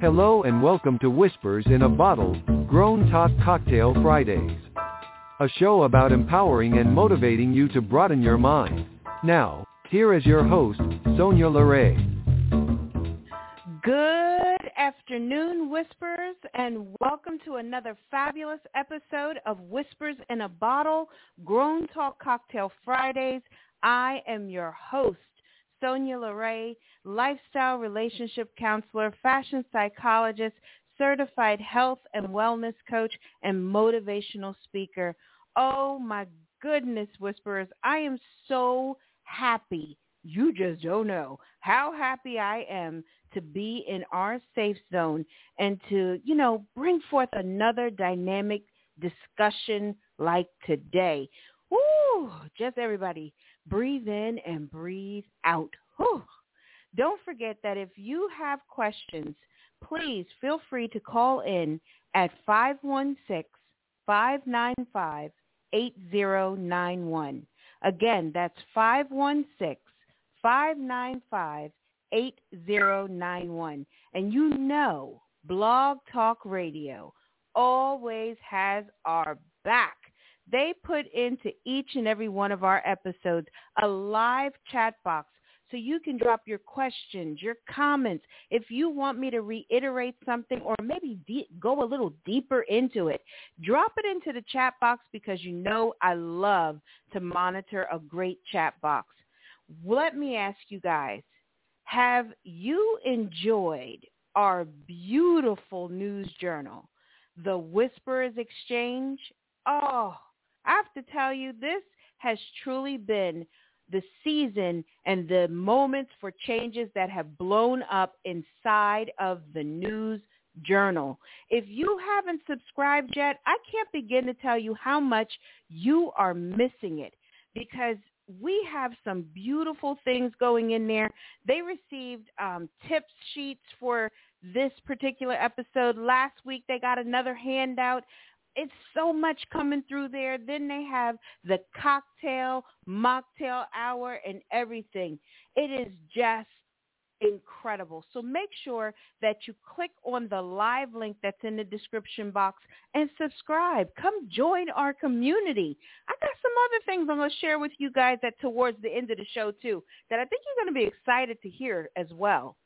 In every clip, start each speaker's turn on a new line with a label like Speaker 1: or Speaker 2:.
Speaker 1: Hello and welcome to Whispers in a Bottle, Grown Talk Cocktail Fridays. A show about empowering and motivating you to broaden your mind. Now, here is your host, Sonya LaRae.
Speaker 2: Good afternoon, Whispers, and welcome to another fabulous episode of Whispers in a Bottle, Grown Talk Cocktail Fridays. I am your host, Sonya LaRae, lifestyle relationship counselor, fashion psychologist, certified health and wellness coach, and motivational speaker. Oh my goodness, Whisperers, I am so happy. You just don't know how happy I am to be in our safe zone and to, you know, bring forth another dynamic discussion like today. Woo! Just everybody breathe in and breathe out. Whew. Don't forget that if you have questions, please feel free to call in at 516-595-8091. Again, that's 516-595-8091. And you know Blog Talk Radio always has our back. They put into each and every one of our episodes a live chat box so you can drop your questions, your comments. If you want me to reiterate something or maybe de- go a little deeper into it, drop it into the chat box because you know I love to monitor a great chat box. Let me ask you guys, have you enjoyed our beautiful news journal, the Whisperers Exchange? Oh, I have to tell you, this has truly been the season and the moments for changes that have blown up inside of the news journal. If you haven't subscribed yet, I can't begin to tell you how much you are missing it because we have some beautiful things going in there. They received um, tips sheets for this particular episode. Last week they got another handout it's so much coming through there. Then they have the cocktail, mocktail hour and everything. It is just incredible. So make sure that you click on the live link that's in the description box and subscribe. Come join our community. I got some other things I'm going to share with you guys that towards the end of the show too that I think you're going to be excited to hear as well.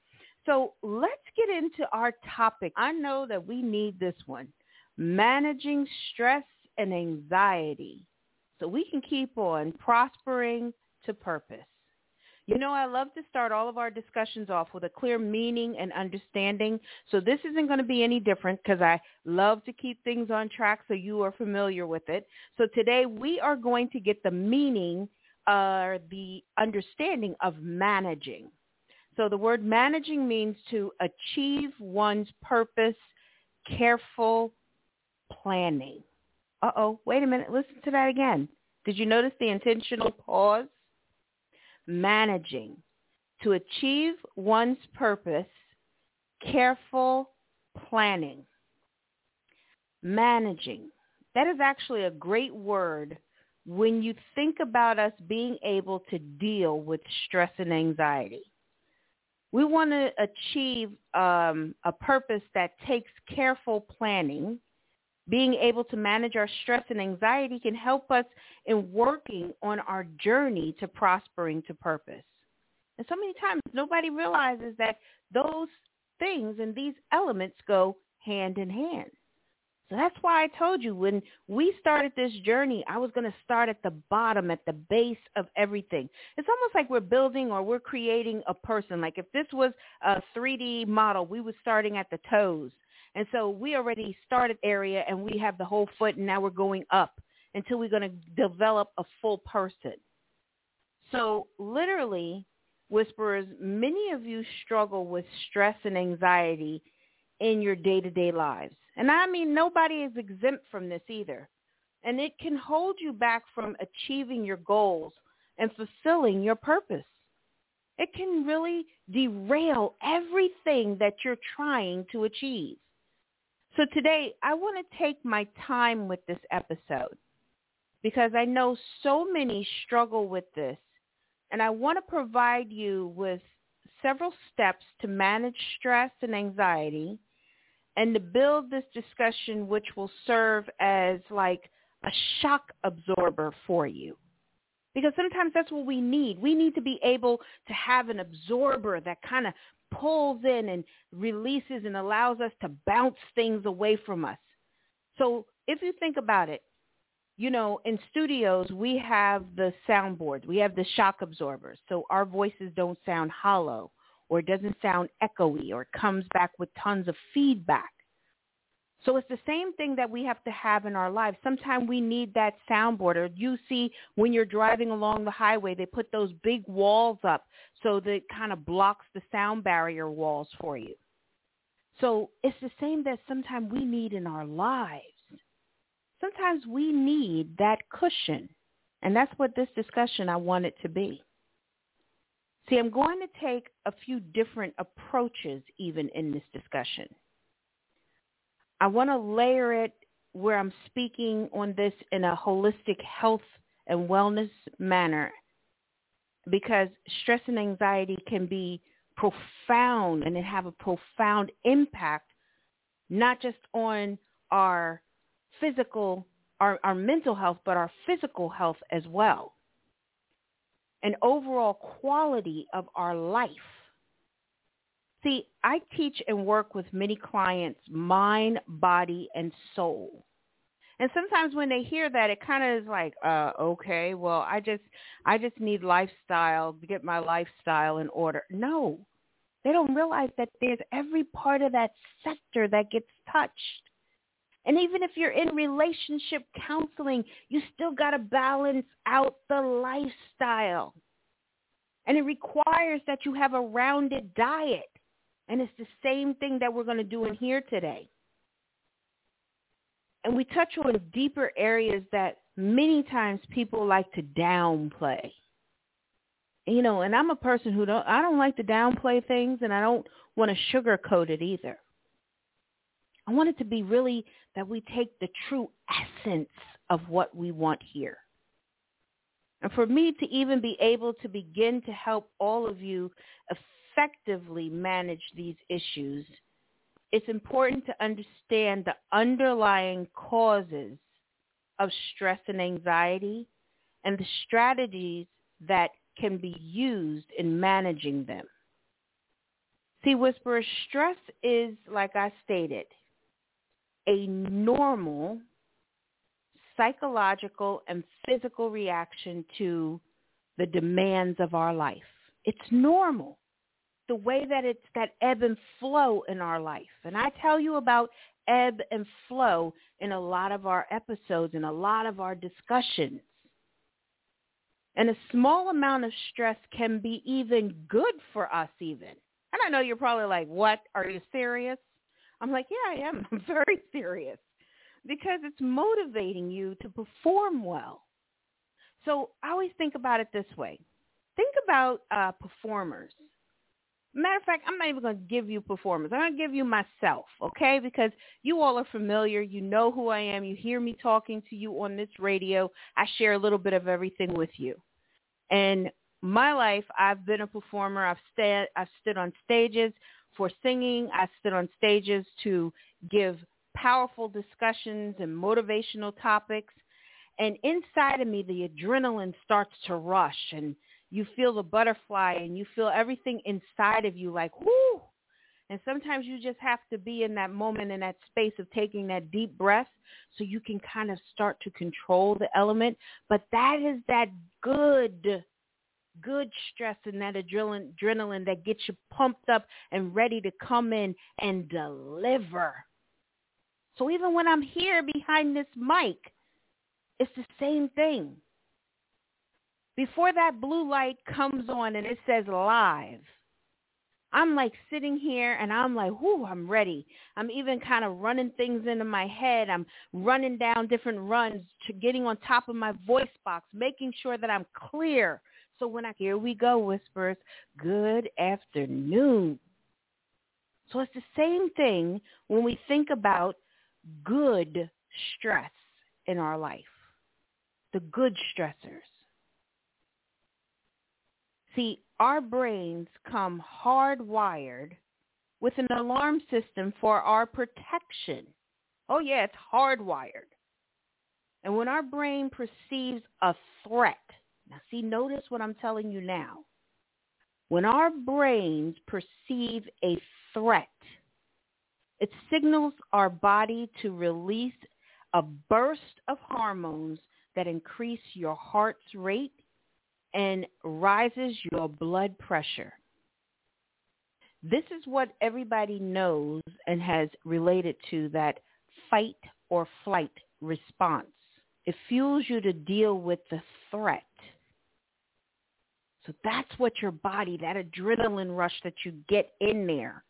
Speaker 2: So let's get into our topic. I know that we need this one managing stress and anxiety so we can keep on prospering to purpose. You know, I love to start all of our discussions off with a clear meaning and understanding. So this isn't going to be any different because I love to keep things on track so you are familiar with it. So today we are going to get the meaning or uh, the understanding of managing. So the word managing means to achieve one's purpose, careful, planning. Uh-oh, wait a minute. Listen to that again. Did you notice the intentional pause? Managing. To achieve one's purpose, careful planning. Managing. That is actually a great word when you think about us being able to deal with stress and anxiety. We want to achieve um, a purpose that takes careful planning being able to manage our stress and anxiety can help us in working on our journey to prospering to purpose. And so many times nobody realizes that those things and these elements go hand in hand. So that's why I told you when we started this journey, I was going to start at the bottom, at the base of everything. It's almost like we're building or we're creating a person. Like if this was a 3D model, we were starting at the toes and so we already started area and we have the whole foot and now we're going up until we're going to develop a full person. So literally, whisperers, many of you struggle with stress and anxiety in your day-to-day lives. And I mean, nobody is exempt from this either. And it can hold you back from achieving your goals and fulfilling your purpose. It can really derail everything that you're trying to achieve. So today, I want to take my time with this episode because I know so many struggle with this. And I want to provide you with several steps to manage stress and anxiety and to build this discussion which will serve as like a shock absorber for you. Because sometimes that's what we need. We need to be able to have an absorber that kind of pulls in and releases and allows us to bounce things away from us. So if you think about it, you know, in studios, we have the soundboard. We have the shock absorbers. So our voices don't sound hollow or doesn't sound echoey or comes back with tons of feedback. So it's the same thing that we have to have in our lives. Sometimes we need that soundboard. Or you see when you're driving along the highway, they put those big walls up so that it kind of blocks the sound barrier walls for you. So it's the same that sometimes we need in our lives. Sometimes we need that cushion. And that's what this discussion I want it to be. See, I'm going to take a few different approaches even in this discussion. I want to layer it where I'm speaking on this in a holistic health and wellness manner because stress and anxiety can be profound and it have a profound impact not just on our physical our, our mental health but our physical health as well. And overall quality of our life See, I teach and work with many clients, mind, body, and soul. And sometimes when they hear that, it kind of is like, uh, okay, well, I just, I just need lifestyle to get my lifestyle in order. No, they don't realize that there's every part of that sector that gets touched. And even if you're in relationship counseling, you still got to balance out the lifestyle. And it requires that you have a rounded diet. And it's the same thing that we're going to do in here today. And we touch on deeper areas that many times people like to downplay. You know, and I'm a person who don't I don't like to downplay things and I don't want to sugarcoat it either. I want it to be really that we take the true essence of what we want here. And for me to even be able to begin to help all of you effectively manage these issues, it's important to understand the underlying causes of stress and anxiety and the strategies that can be used in managing them. See, Whisperer, stress is, like I stated, a normal psychological and physical reaction to the demands of our life. It's normal the way that it's that ebb and flow in our life. And I tell you about ebb and flow in a lot of our episodes and a lot of our discussions. And a small amount of stress can be even good for us even. And I know you're probably like, what? Are you serious? I'm like, yeah, I am. I'm very serious because it's motivating you to perform well. So I always think about it this way. Think about uh, performers Matter of fact, I'm not even going to give you performance. I'm going to give you myself, okay? Because you all are familiar. You know who I am. You hear me talking to you on this radio. I share a little bit of everything with you. And my life, I've been a performer. I've, sta- I've stood on stages for singing. I've stood on stages to give powerful discussions and motivational topics. And inside of me, the adrenaline starts to rush and you feel the butterfly and you feel everything inside of you like, whoo. And sometimes you just have to be in that moment in that space of taking that deep breath so you can kind of start to control the element. But that is that good, good stress and that adrenaline, that gets you pumped up and ready to come in and deliver. So even when I'm here behind this mic, it's the same thing before that blue light comes on and it says live, I'm like sitting here and I'm like, whoo, I'm ready. I'm even kind of running things into my head. I'm running down different runs to getting on top of my voice box, making sure that I'm clear. So when I, here we go, whispers, good afternoon. So it's the same thing when we think about good stress in our life, the good stressors. See, our brains come hardwired with an alarm system for our protection. Oh yeah, it's hardwired. And when our brain perceives a threat, now see, notice what I'm telling you now. When our brains perceive a threat, it signals our body to release a burst of hormones that increase your heart's rate and rises your blood pressure. This is what everybody knows and has related to that fight or flight response. It fuels you to deal with the threat. So that's what your body, that adrenaline rush that you get in there,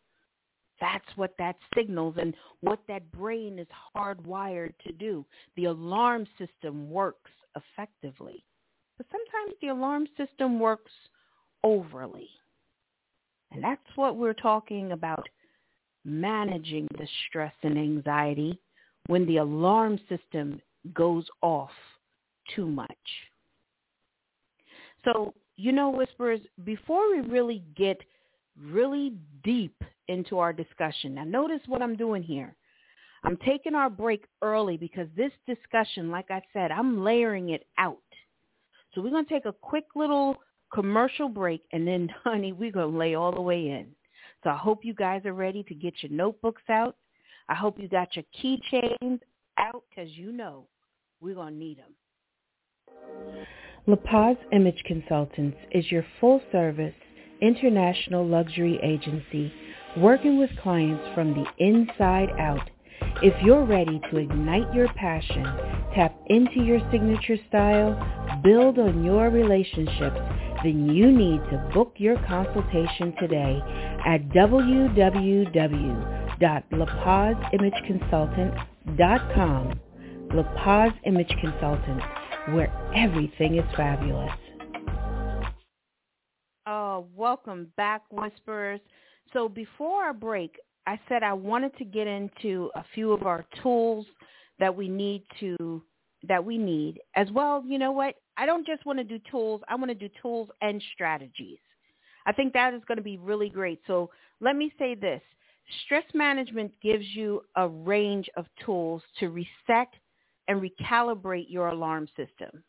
Speaker 2: that's what that signals and what that brain is hardwired to do. The alarm system works effectively. But sometimes the alarm system works overly. And that's what we're talking about, managing the stress and anxiety when the alarm system goes off too much. So, you know, Whispers, before we really get really deep into our discussion, now notice what I'm doing here. I'm taking our break early because this discussion, like I said, I'm layering it out. So we're going to take a quick little commercial break and then, honey, we're going to lay all the way in. So I hope you guys are ready to get your notebooks out. I hope you got your keychains out because you know we're going to need them. La Paz Image Consultants is your full-service international luxury agency working with clients from the inside out. If you're ready to ignite your passion, tap into your signature style, build on your relationships, then you need to book your consultation today at www.lapazimageconsultant.com. La Paz Image Consultant, where everything is fabulous. Oh, welcome back, Whisperers. So before our break, I said I wanted to get into a few of our tools that we need to that we need as well. You know what? I don't just want to do tools. I want to do tools and strategies. I think that is going to be really great. So let me say this. Stress management gives you a range of tools to reset and recalibrate your alarm system.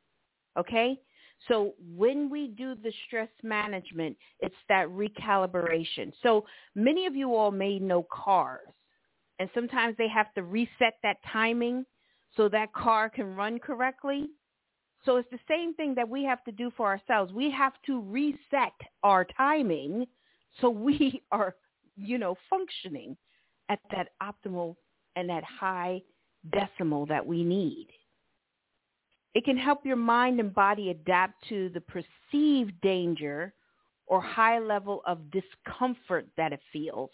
Speaker 2: Okay? So when we do the stress management, it's that recalibration. So many of you all may know cars, and sometimes they have to reset that timing so that car can run correctly. So it's the same thing that we have to do for ourselves. We have to reset our timing so we are, you know, functioning at that optimal and that high decimal that we need. It can help your mind and body adapt to the perceived danger or high level of discomfort that it feels.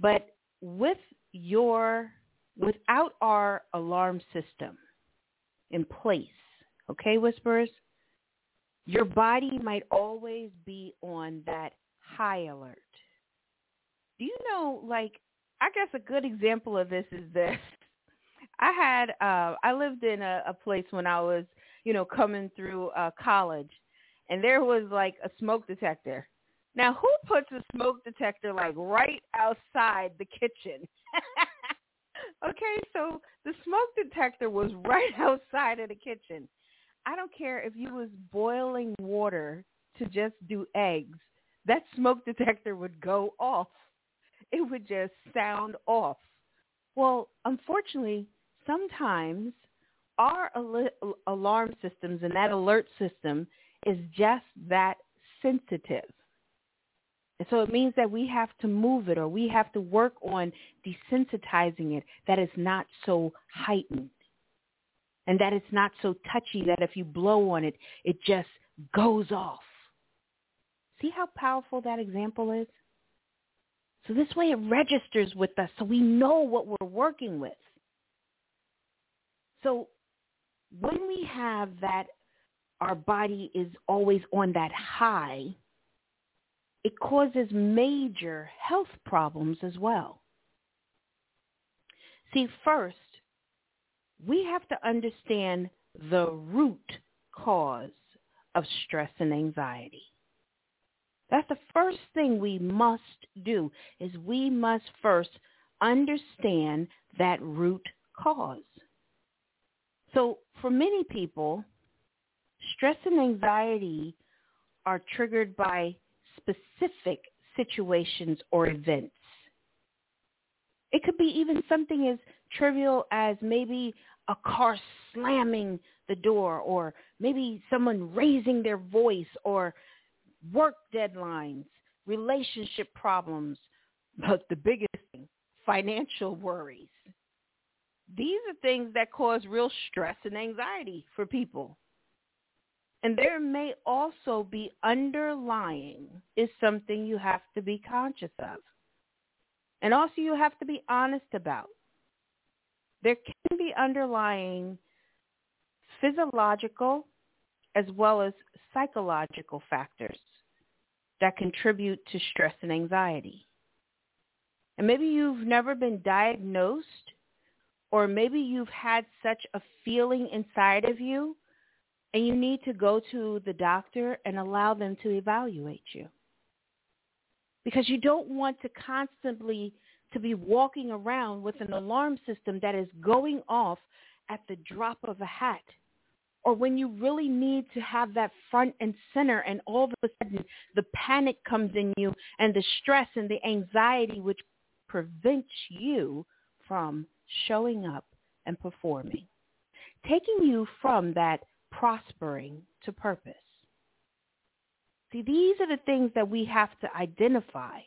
Speaker 2: But with your without our alarm system in place, okay, whisperers, your body might always be on that high alert. Do you know, like, I guess a good example of this is this. I had uh I lived in a, a place when I was, you know, coming through uh college and there was like a smoke detector. Now, who puts a smoke detector like right outside the kitchen? okay, so the smoke detector was right outside of the kitchen. I don't care if you was boiling water to just do eggs. That smoke detector would go off. It would just sound off. Well, unfortunately, sometimes our al- alarm systems and that alert system is just that sensitive. And so it means that we have to move it or we have to work on desensitizing it that it's not so heightened and that it's not so touchy that if you blow on it, it just goes off. See how powerful that example is? So this way it registers with us so we know what we're working with. So when we have that, our body is always on that high, it causes major health problems as well. See, first, we have to understand the root cause of stress and anxiety. That's the first thing we must do is we must first understand that root cause. So for many people, stress and anxiety are triggered by specific situations or events. It could be even something as trivial as maybe a car slamming the door or maybe someone raising their voice or work deadlines, relationship problems, but the biggest thing, financial worries. These are things that cause real stress and anxiety for people. And there may also be underlying is something you have to be conscious of. And also you have to be honest about. There can be underlying physiological as well as psychological factors that contribute to stress and anxiety. And maybe you've never been diagnosed or maybe you've had such a feeling inside of you and you need to go to the doctor and allow them to evaluate you. Because you don't want to constantly to be walking around with an alarm system that is going off at the drop of a hat or when you really need to have that front and center and all of a sudden the panic comes in you and the stress and the anxiety which prevents you from showing up and performing, taking you from that prospering to purpose. See, these are the things that we have to identify.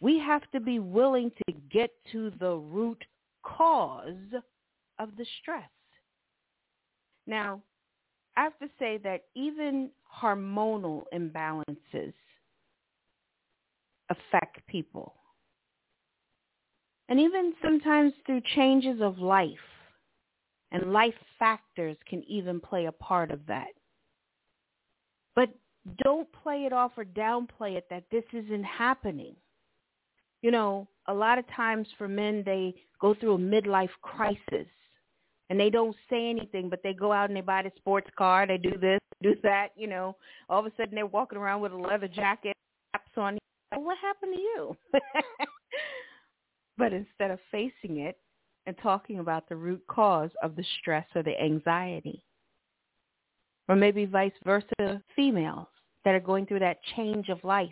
Speaker 2: We have to be willing to get to the root cause of the stress. Now, I have to say that even hormonal imbalances affect people. And even sometimes through changes of life and life factors can even play a part of that. But don't play it off or downplay it that this isn't happening. You know, a lot of times for men, they go through a midlife crisis and they don't say anything, but they go out and they buy the sports car, they do this, do that, you know. All of a sudden they're walking around with a leather jacket, caps on. What happened to you? but instead of facing it and talking about the root cause of the stress or the anxiety, or maybe vice versa, females that are going through that change of life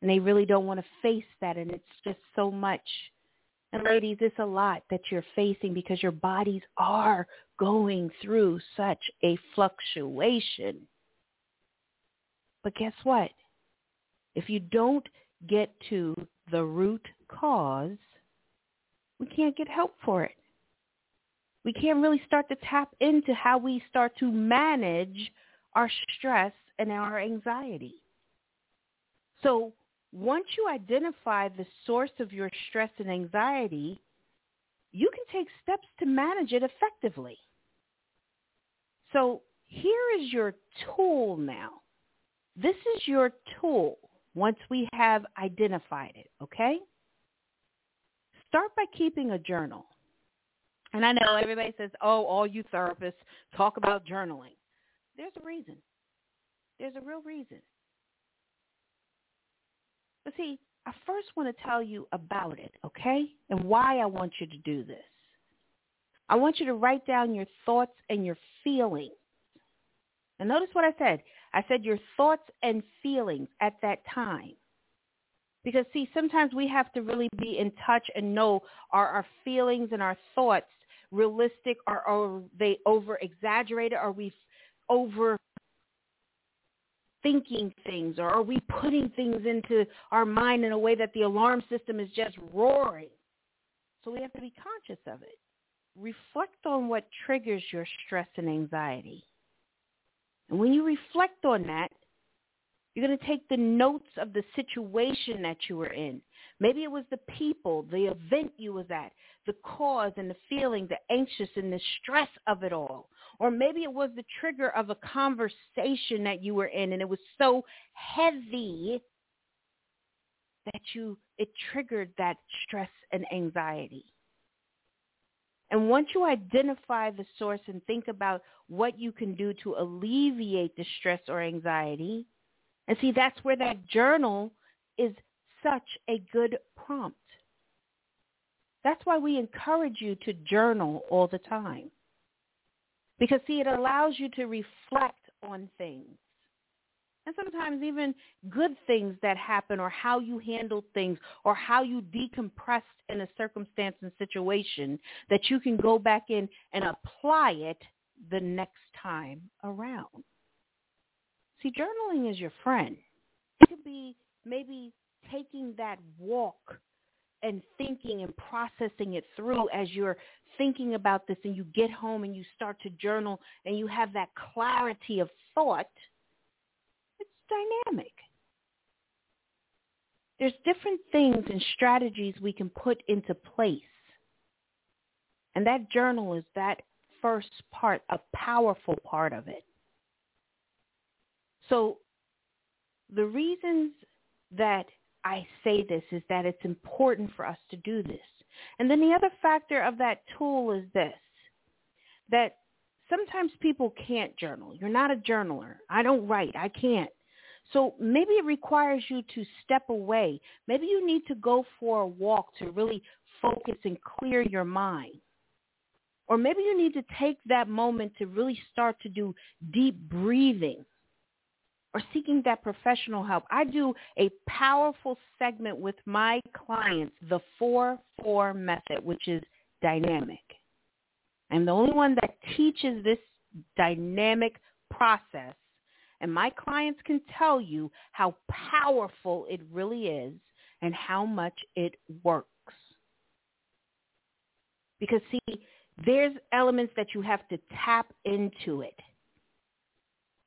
Speaker 2: and they really don't want to face that and it's just so much and ladies, it's a lot that you're facing because your bodies are going through such a fluctuation. But guess what? If you don't get to the root cause, we can't get help for it. We can't really start to tap into how we start to manage our stress and our anxiety. So once you identify the source of your stress and anxiety, you can take steps to manage it effectively. So here is your tool now. This is your tool once we have identified it, okay? Start by keeping a journal. And I know everybody says, oh, all you therapists talk about journaling. There's a reason. There's a real reason. But see, I first want to tell you about it, okay? And why I want you to do this. I want you to write down your thoughts and your feelings. And notice what I said. I said your thoughts and feelings at that time. Because see, sometimes we have to really be in touch and know are our feelings and our thoughts realistic or are they over exaggerated? Are we over thinking things or are we putting things into our mind in a way that the alarm system is just roaring? So we have to be conscious of it. Reflect on what triggers your stress and anxiety. And when you reflect on that, you're going to take the notes of the situation that you were in. Maybe it was the people, the event you was at, the cause and the feeling, the anxious and the stress of it all. Or maybe it was the trigger of a conversation that you were in and it was so heavy that you it triggered that stress and anxiety. And once you identify the source and think about what you can do to alleviate the stress or anxiety, And see, that's where that journal is such a good prompt. That's why we encourage you to journal all the time. Because see, it allows you to reflect on things. And sometimes even good things that happen or how you handled things or how you decompressed in a circumstance and situation that you can go back in and apply it the next time around. See, journaling is your friend. It could be maybe taking that walk and thinking and processing it through as you're thinking about this and you get home and you start to journal and you have that clarity of thought, it's dynamic. There's different things and strategies we can put into place. And that journal is that first part, a powerful part of it. So the reasons that I say this is that it's important for us to do this. And then the other factor of that tool is this, that sometimes people can't journal. You're not a journaler. I don't write. I can't. So maybe it requires you to step away. Maybe you need to go for a walk to really focus and clear your mind. Or maybe you need to take that moment to really start to do deep breathing or seeking that professional help. I do a powerful segment with my clients, the 4-4 method, which is dynamic. I'm the only one that teaches this dynamic process. And my clients can tell you how powerful it really is and how much it works. Because see, there's elements that you have to tap into it.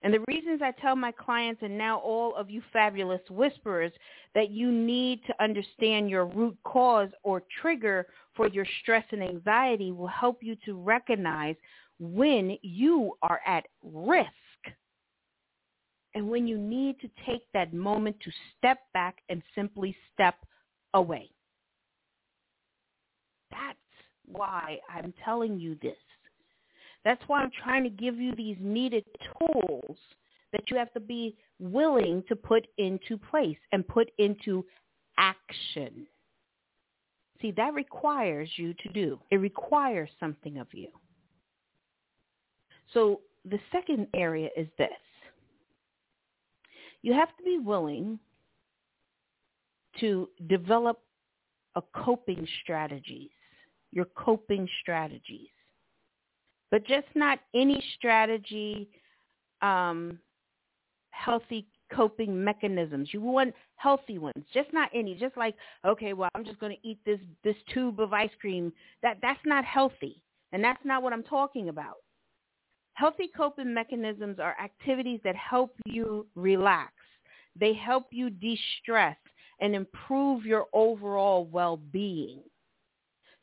Speaker 2: And the reasons I tell my clients and now all of you fabulous whisperers that you need to understand your root cause or trigger for your stress and anxiety will help you to recognize when you are at risk and when you need to take that moment to step back and simply step away. That's why I'm telling you this. That's why I'm trying to give you these needed tools that you have to be willing to put into place and put into action. See, that requires you to do. It requires something of you. So the second area is this. You have to be willing to develop a coping strategies, your coping strategies but just not any strategy, um, healthy coping mechanisms. You want healthy ones, just not any. Just like, okay, well, I'm just going to eat this this tube of ice cream. That that's not healthy, and that's not what I'm talking about. Healthy coping mechanisms are activities that help you relax. They help you de-stress and improve your overall well-being.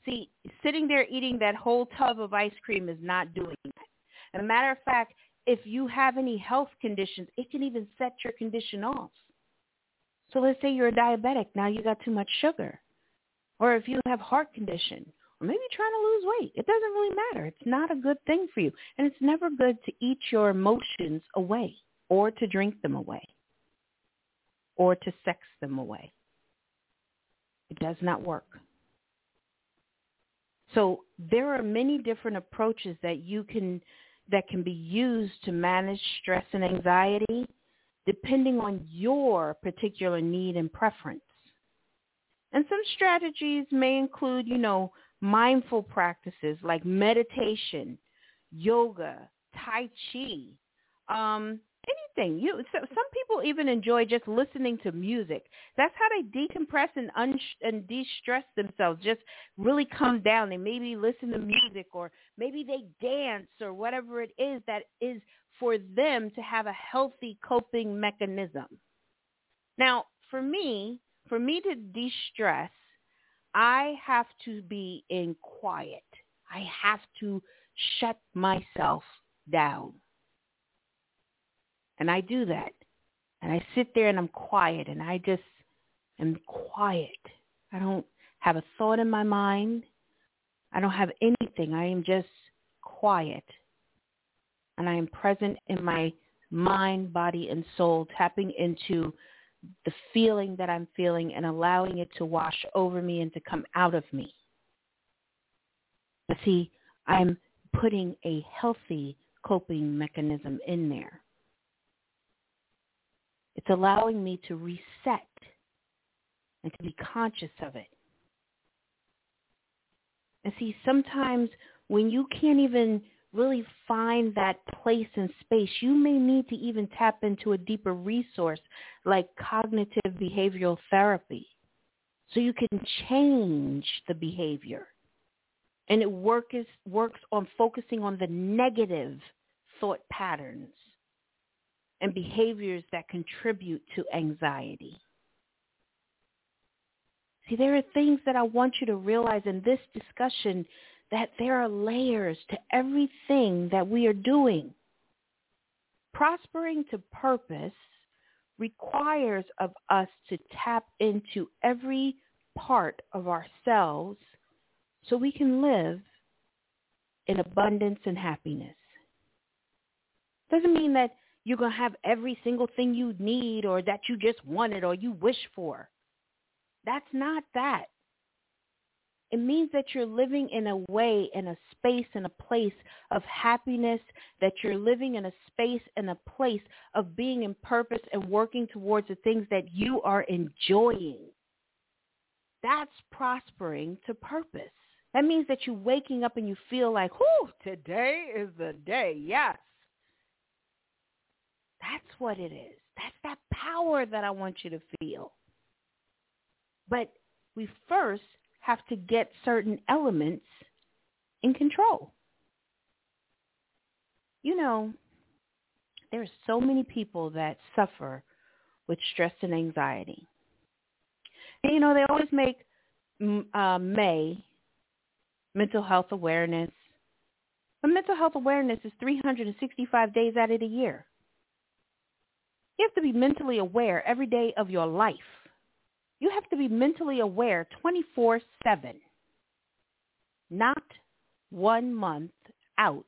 Speaker 2: See, sitting there eating that whole tub of ice cream is not doing that. As a matter of fact, if you have any health conditions, it can even set your condition off. So let's say you're a diabetic. Now you got too much sugar. Or if you have heart condition, or maybe trying to lose weight. It doesn't really matter. It's not a good thing for you. And it's never good to eat your emotions away or to drink them away or to sex them away. It does not work. So there are many different approaches that you can that can be used to manage stress and anxiety depending on your particular need and preference. And some strategies may include, you know, mindful practices like meditation, yoga, tai chi, um, anything. You so, some people even enjoy just listening to music. That's how they decompress and un- and de-stress themselves. Just really come down. They maybe listen to music or maybe they dance or whatever it is that is for them to have a healthy coping mechanism. Now, for me, for me to de-stress, I have to be in quiet. I have to shut myself down. And I do that. And I sit there and I'm quiet and I just am quiet. I don't have a thought in my mind. I don't have anything. I am just quiet. And I am present in my mind, body, and soul, tapping into the feeling that I'm feeling and allowing it to wash over me and to come out of me. But see, I'm putting a healthy coping mechanism in there. It's allowing me to reset and to be conscious of it. And see, sometimes when you can't even really find that place and space, you may need to even tap into a deeper resource like cognitive behavioral therapy so you can change the behavior. And it work is, works on focusing on the negative thought patterns and behaviors that contribute to anxiety. See, there are things that I want you to realize in this discussion that there are layers to everything that we are doing. Prospering to purpose requires of us to tap into every part of ourselves so we can live in abundance and happiness. Doesn't mean that you're going to have every single thing you need or that you just wanted or you wish for. That's not that. It means that you're living in a way, in a space, in a place of happiness, that you're living in a space and a place of being in purpose and working towards the things that you are enjoying. That's prospering to purpose. That means that you're waking up and you feel like, whoo, today is the day. Yes. That's what it is. That's that power that I want you to feel. But we first have to get certain elements in control. You know, there are so many people that suffer with stress and anxiety. And, you know, they always make uh, May mental health awareness. But mental health awareness is 365 days out of the year. You have to be mentally aware every day of your life. You have to be mentally aware 24-7, not one month out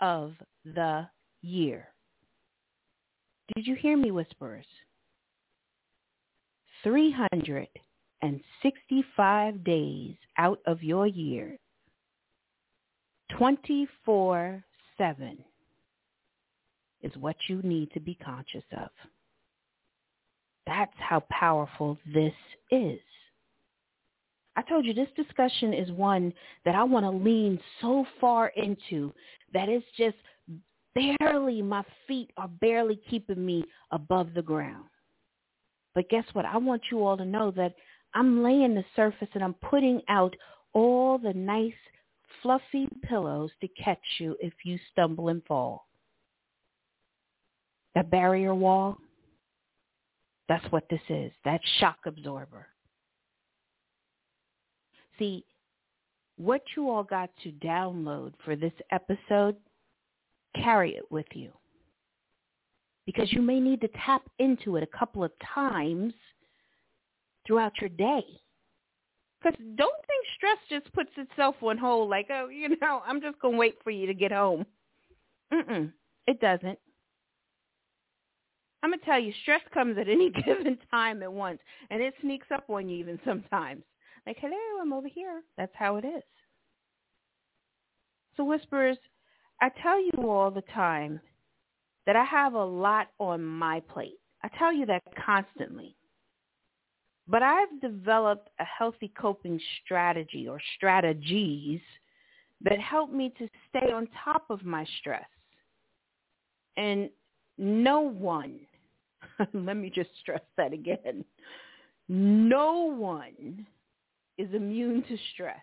Speaker 2: of the year. Did you hear me, whisperers? 365 days out of your year, 24-7 is what you need to be conscious of. That's how powerful this is. I told you this discussion is one that I want to lean so far into that it's just barely, my feet are barely keeping me above the ground. But guess what? I want you all to know that I'm laying the surface and I'm putting out all the nice fluffy pillows to catch you if you stumble and fall. That barrier wall, that's what this is, that shock absorber. See, what you all got to download for this episode, carry it with you. Because you may need to tap into it a couple of times throughout your day. Because don't think stress just puts itself on hold like, oh, you know, I'm just going to wait for you to get home. Mm-mm, it doesn't. I'm going to tell you, stress comes at any given time at once, and it sneaks up on you even sometimes. Like, hello, I'm over here. That's how it is. So whispers, I tell you all the time that I have a lot on my plate. I tell you that constantly. But I've developed a healthy coping strategy or strategies that help me to stay on top of my stress. And no one Let me just stress that again. No one is immune to stress.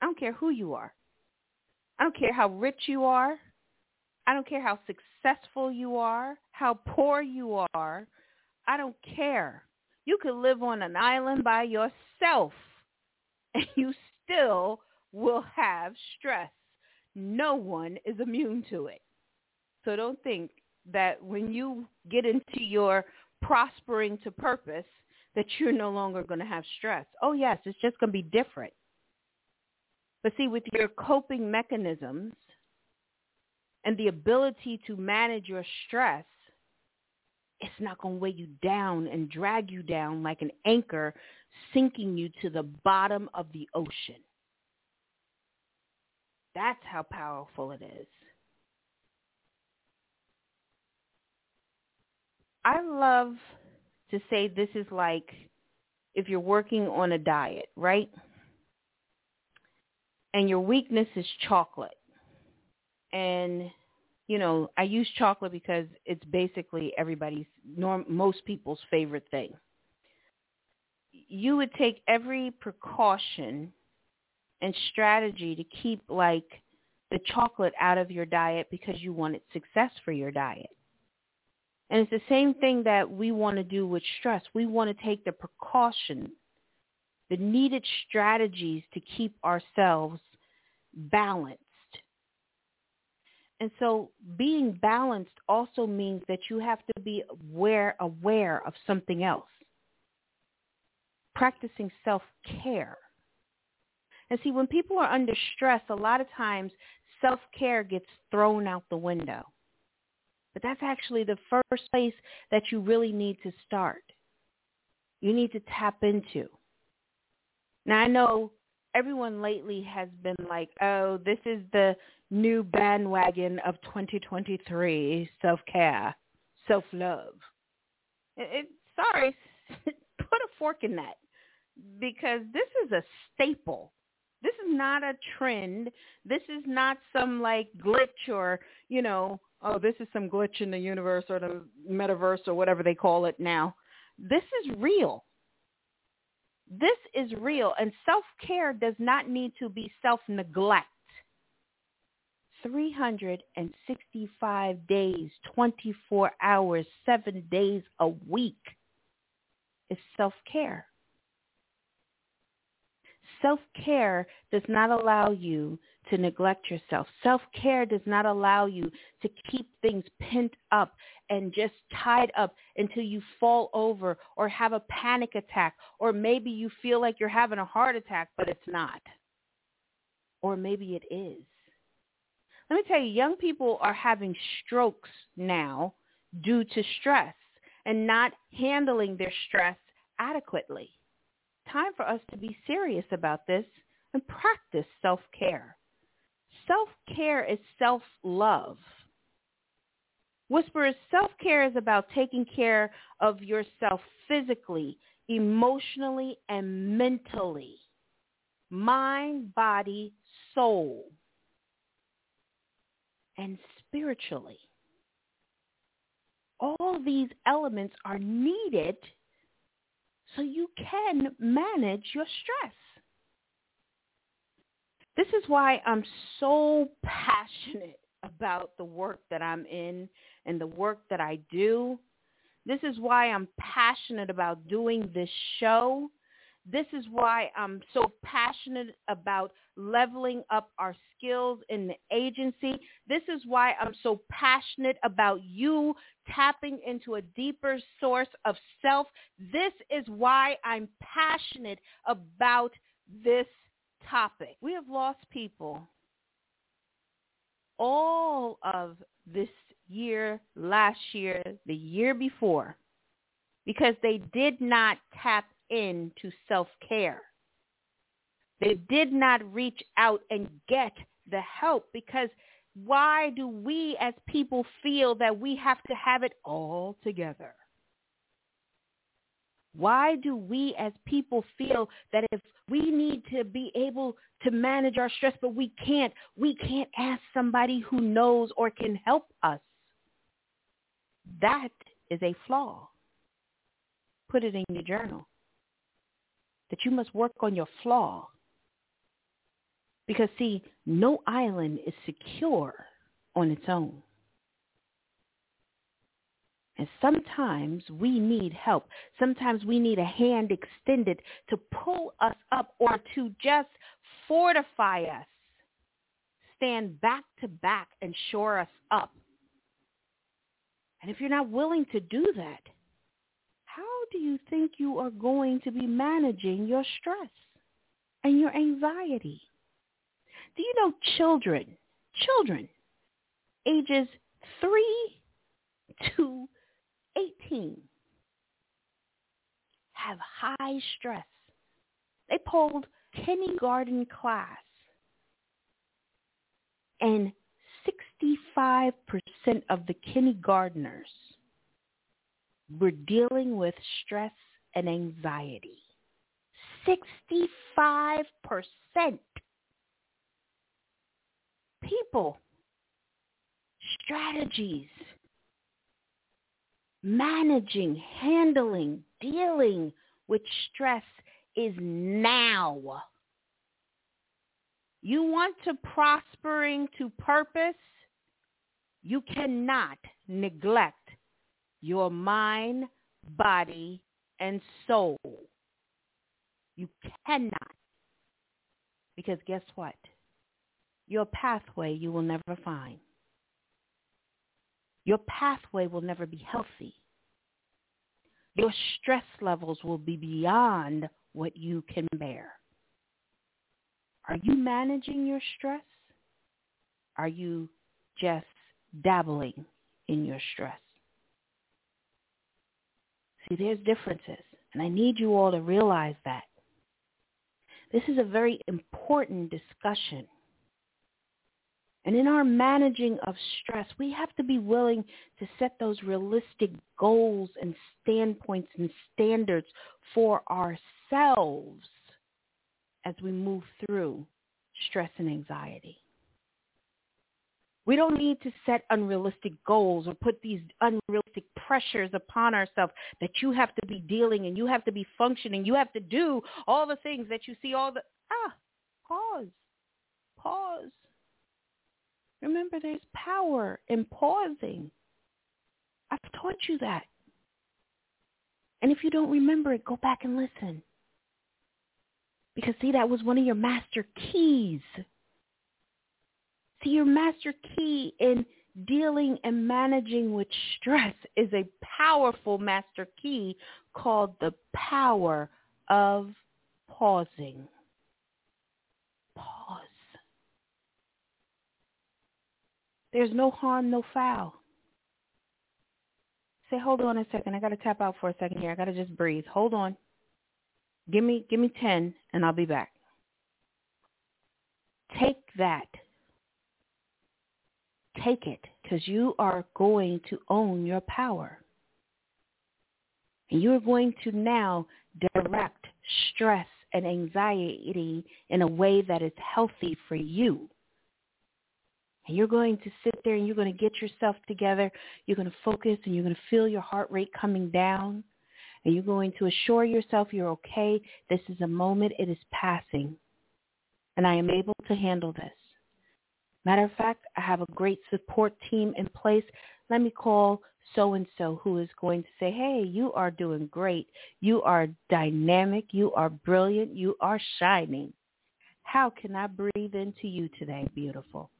Speaker 2: I don't care who you are. I don't care how rich you are. I don't care how successful you are, how poor you are. I don't care. You could live on an island by yourself and you still will have stress. No one is immune to it. So don't think that when you get into your prospering to purpose, that you're no longer going to have stress. Oh, yes, it's just going to be different. But see, with your coping mechanisms, and the ability to manage your stress, it's not going to weigh you down and drag you down like an anchor sinking you to the bottom of the ocean. That's how powerful it is. I love to say this is like if you're working on a diet, right? And your weakness is chocolate. And you know, I use chocolate because it's basically everybody's norm most people's favorite thing. You would take every precaution and strategy to keep like the chocolate out of your diet because you wanted success for your diet. And it's the same thing that we want to do with stress. We want to take the precautions, the needed strategies to keep ourselves balanced. And so being balanced also means that you have to be aware, aware of something else. Practicing self-care. And see, when people are under stress, a lot of times self-care gets thrown out the window. But that's actually the first place that you really need to start. You need to tap into. Now I know everyone lately has been like, oh, this is the new bandwagon of 2023, self-care, self-love. It, it, sorry, put a fork in that because this is a staple. This is not a trend. This is not some like glitch or, you know, oh, this is some glitch in the universe or the metaverse or whatever they call it now. This is real. This is real. And self-care does not need to be self-neglect. 365 days, 24 hours, seven days a week is self-care. Self-care does not allow you to neglect yourself. Self-care does not allow you to keep things pent up and just tied up until you fall over or have a panic attack or maybe you feel like you're having a heart attack but it's not. Or maybe it is. Let me tell you, young people are having strokes now due to stress and not handling their stress adequately. Time for us to be serious about this and practice self-care. Self-care is self-love. Whisperers, self-care is about taking care of yourself physically, emotionally, and mentally. Mind, body, soul, and spiritually. All these elements are needed so you can manage your stress. This is why I'm so passionate about the work that I'm in and the work that I do. This is why I'm passionate about doing this show. This is why I'm so passionate about leveling up our skills in the agency. This is why I'm so passionate about you tapping into a deeper source of self. This is why I'm passionate about this topic. We have lost people all of this year, last year, the year before, because they did not tap into self-care. They did not reach out and get the help because why do we as people feel that we have to have it all together? Why do we as people feel that if we need to be able to manage our stress, but we can't, we can't ask somebody who knows or can help us? That is a flaw. Put it in your journal. That you must work on your flaw. Because see, no island is secure on its own. And sometimes we need help. Sometimes we need a hand extended to pull us up or to just fortify us. Stand back to back and shore us up. And if you're not willing to do that, how do you think you are going to be managing your stress and your anxiety? Do you know children, children ages 3 to 18 have high stress. They polled kindergarten class and 65% of the kindergartners were dealing with stress and anxiety. 65%. People, strategies, managing, handling, dealing with stress is now. You want to prospering to purpose? You cannot neglect your mind, body, and soul. You cannot. Because guess what? Your pathway you will never find. Your pathway will never be healthy. Your stress levels will be beyond what you can bear. Are you managing your stress? Are you just dabbling in your stress? See, there's differences, and I need you all to realize that. This is a very important discussion. And in our managing of stress, we have to be willing to set those realistic goals and standpoints and standards for ourselves as we move through stress and anxiety. We don't need to set unrealistic goals or put these unrealistic pressures upon ourselves that you have to be dealing and you have to be functioning. You have to do all the things that you see all the, ah, pause, pause. Remember, there's power in pausing. I've taught you that. And if you don't remember it, go back and listen. Because see, that was one of your master keys. See, your master key in dealing and managing with stress is a powerful master key called the power of pausing. Pause. There's no harm, no foul. Say, hold on a second. I got to tap out for a second here. I got to just breathe. Hold on. Give me, give me 10 and I'll be back. Take that. Take it because you are going to own your power. And you are going to now direct stress and anxiety in a way that is healthy for you. And you're going to sit there and you're going to get yourself together. You're going to focus and you're going to feel your heart rate coming down. And you're going to assure yourself you're okay. This is a moment. It is passing. And I am able to handle this. Matter of fact, I have a great support team in place. Let me call so-and-so who is going to say, hey, you are doing great. You are dynamic. You are brilliant. You are shining. How can I breathe into you today, beautiful?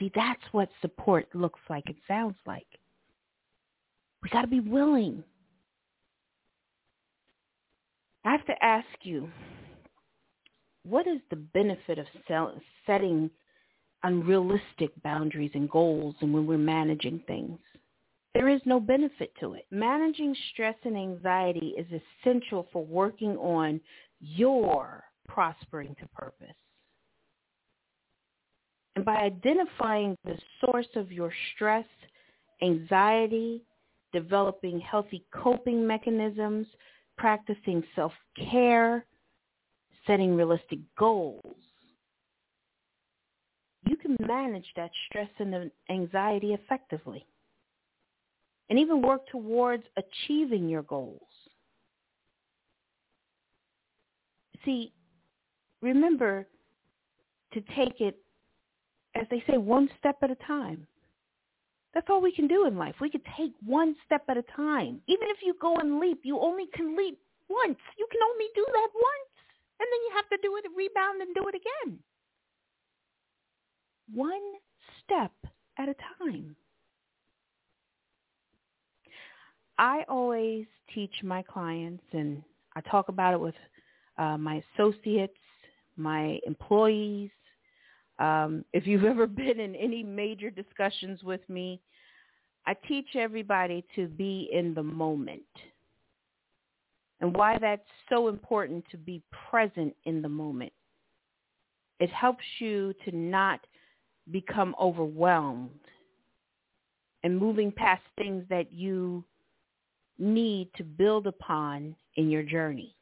Speaker 2: See, that's what support looks like. It sounds like. We got to be willing. I have to ask you, what is the benefit of setting unrealistic boundaries and goals and when we're managing things? There is no benefit to it. Managing stress and anxiety is essential for working on your prospering to purpose. And by identifying the source of your stress, anxiety, developing healthy coping mechanisms, practicing self-care, setting realistic goals, you can manage that stress and anxiety effectively and even work towards achieving your goals. See, remember to take it as they say, one step at a time. That's all we can do in life. We can take one step at a time. Even if you go and leap, you only can leap once. You can only do that once. And then you have to do it, rebound, and do it again. One step at a time. I always teach my clients, and I talk about it with uh, my associates, my employees, Um, if you've ever been in any major discussions with me, I teach everybody to be in the moment and why that's so important to be present in the moment. It helps you to not become overwhelmed and moving past things that you need to build upon in your journey.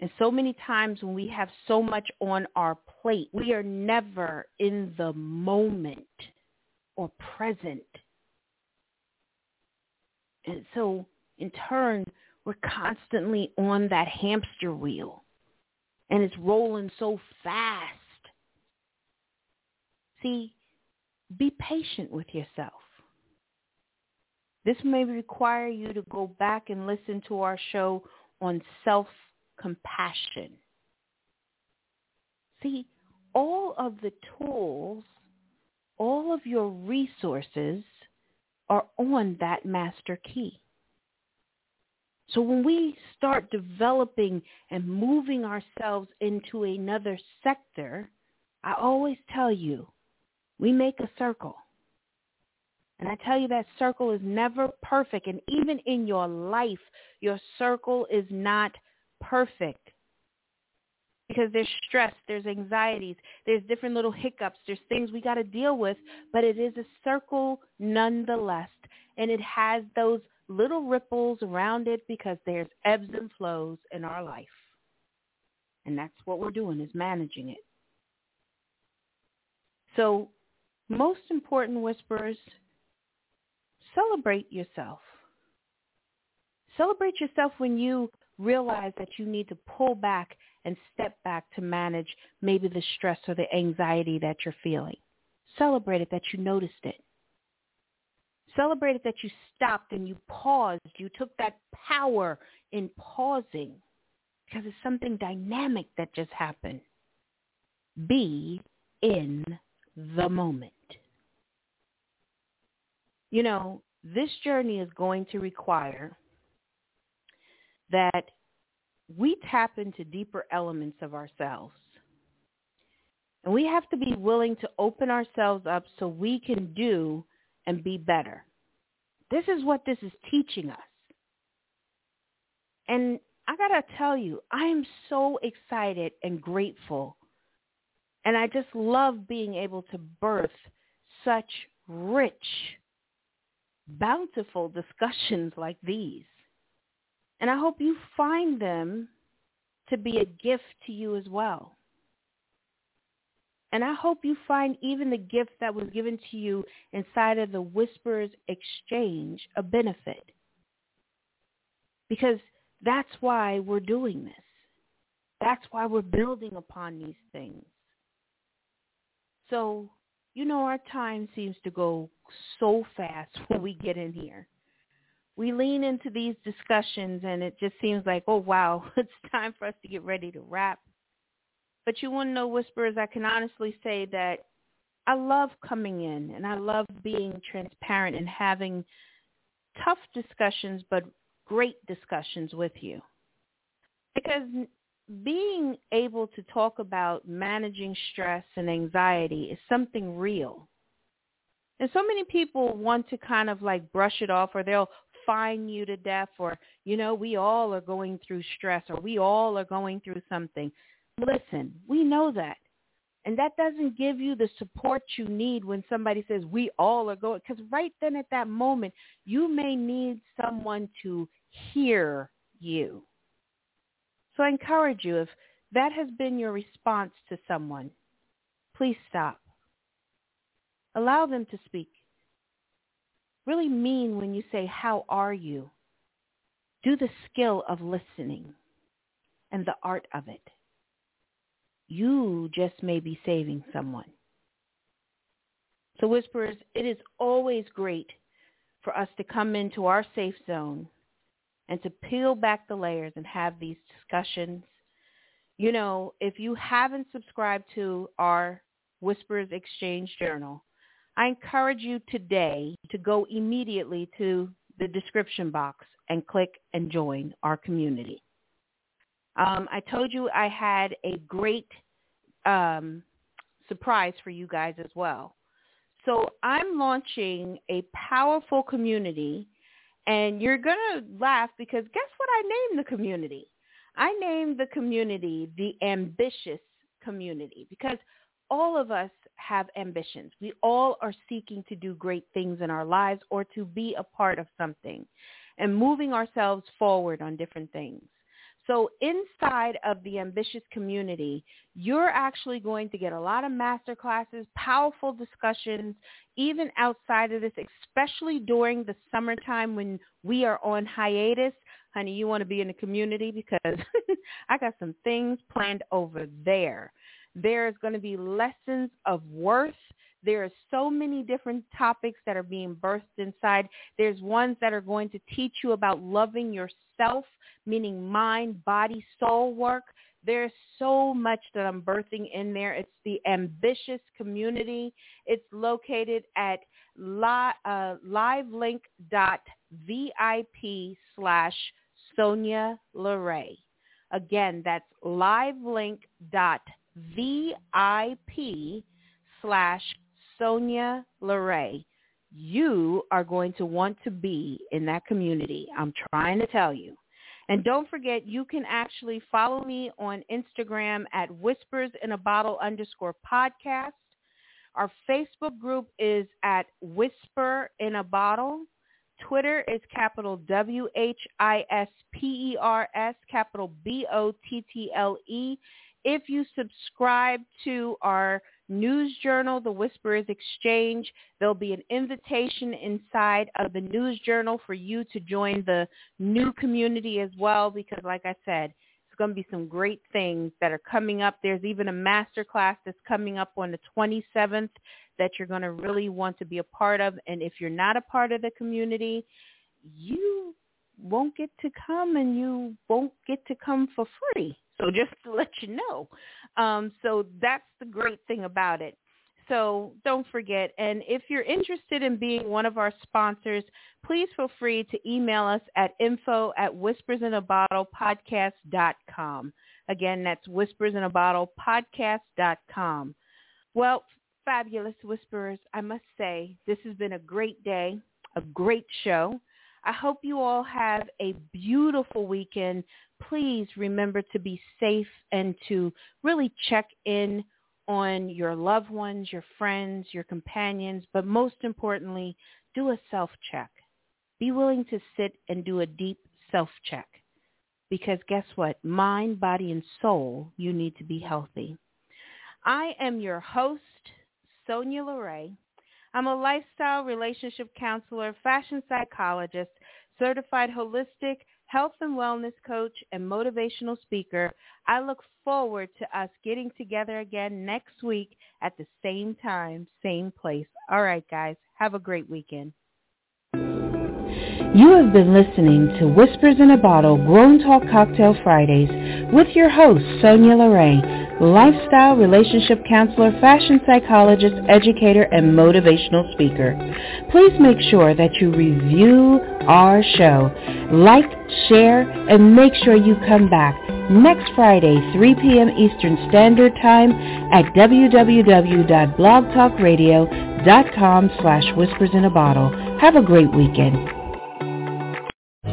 Speaker 2: And so many times when we have so much on our plate, we are never in the moment or present. And so in turn, we're constantly on that hamster wheel and it's rolling so fast. See, be patient with yourself. This may require you to go back and listen to our show on self-compassion. See, all of the tools, all of your resources are on that master key. So when we start developing and moving ourselves into another sector, I always tell you, we make a circle. And I tell you that circle is never perfect. And even in your life, your circle is not perfect. Because there's stress, there's anxieties, there's different little hiccups, there's things we got to deal with, but it is a circle nonetheless. And it has those little ripples around it because there's ebbs and flows in our life. And that's what we're doing is managing it. So most important whispers, celebrate yourself. Celebrate yourself when you realize that you need to pull back and step back to manage maybe the stress or the anxiety that you're feeling. Celebrate it that you noticed it. Celebrate it that you stopped and you paused. You took that power in pausing because it's something dynamic that just happened. Be in the moment. You know, this journey is going to require that we tap into deeper elements of ourselves. And we have to be willing to open ourselves up so we can do and be better. This is what this is teaching us. And I got to tell you, I am so excited and grateful. And I just love being able to birth such rich, bountiful discussions like these. And I hope you find them to be a gift to you as well. And I hope you find even the gift that was given to you inside of the Whispers Exchange a benefit. Because that's why we're doing this. That's why we're building upon these things. So, you know, our time seems to go so fast when we get in here we lean into these discussions and it just seems like, oh, wow, it's time for us to get ready to wrap. But you want to know, Whisperers, I can honestly say that I love coming in and I love being transparent and having tough discussions, but great discussions with you. Because being able to talk about managing stress and anxiety is something real. And so many people want to kind of like brush it off or they'll define you to death or, you know, we all are going through stress or we all are going through something. Listen, we know that. And that doesn't give you the support you need when somebody says we all are going, because right then at that moment, you may need someone to hear you. So I encourage you, if that has been your response to someone, please stop. Allow them to speak really mean when you say, how are you? Do the skill of listening and the art of it. You just may be saving someone. So whisperers, it is always great for us to come into our safe zone and to peel back the layers and have these discussions. You know, if you haven't subscribed to our Whispers Exchange Journal, I encourage you today to go immediately to the description box and click and join our community. Um, I told you I had a great um, surprise for you guys as well. So I'm launching a powerful community and you're going to laugh because guess what I named the community? I named the community the ambitious community because all of us have ambitions. We all are seeking to do great things in our lives or to be a part of something and moving ourselves forward on different things. So inside of the ambitious community, you're actually going to get a lot of master classes, powerful discussions, even outside of this, especially during the summertime when we are on hiatus. Honey, you want to be in the community because I got some things planned over there. There's going to be lessons of worth. There are so many different topics that are being birthed inside. There's ones that are going to teach you about loving yourself, meaning mind, body, soul work. There's so much that I'm birthing in there. It's the ambitious community. It's located at li- uh, livelink.vip slash Sonya LaRae. Again, that's livelink.vip slash Sonya LaRae. You are going to want to be in that community. I'm trying to tell you. And don't forget, you can actually follow me on Instagram at whispers in a bottle underscore podcast. Our Facebook group is at whisper in a bottle. Twitter is capital W-H-I-S-P-E-R-S, capital B-O-T-T-L-E. If you subscribe to our news journal, The Whisperers Exchange, there'll be an invitation inside of the news journal for you to join the new community as well because like I said, it's going to be some great things that are coming up. There's even a master class that's coming up on the 27th that you're going to really want to be a part of. And if you're not a part of the community, you won't get to come and you won't get to come for free. So just to let you know. Um, so that's the great thing about it. So don't forget. And if you're interested in being one of our sponsors, please feel free to email us at info at whispersinabottlepodcast.com. Again, that's whispersinabottlepodcast.com. Well, fabulous whisperers, I must say this has been a great day, a great show. I hope you all have a beautiful weekend. Please remember to be safe and to really check in on your loved ones, your friends, your companions, but most importantly, do a self-check. Be willing to sit and do a deep self-check. Because guess what? Mind, body, and soul, you need to be healthy. I am your host, Sonya LaRae. I'm a lifestyle relationship counselor, fashion psychologist, certified holistic health and wellness coach, and motivational speaker. I look forward to us getting together again next week at the same time, same place. All right, guys. Have a great weekend. You have been listening to Whispers in a Bottle Grown Talk Cocktail Fridays with your host, Sonya LaRae lifestyle relationship counselor, fashion psychologist, educator, and motivational speaker. Please make sure that you review our show, like, share, and make sure you come back next Friday, 3 p.m. Eastern Standard Time at www.blogtalkradio.com slash whispers in a bottle. Have a great weekend.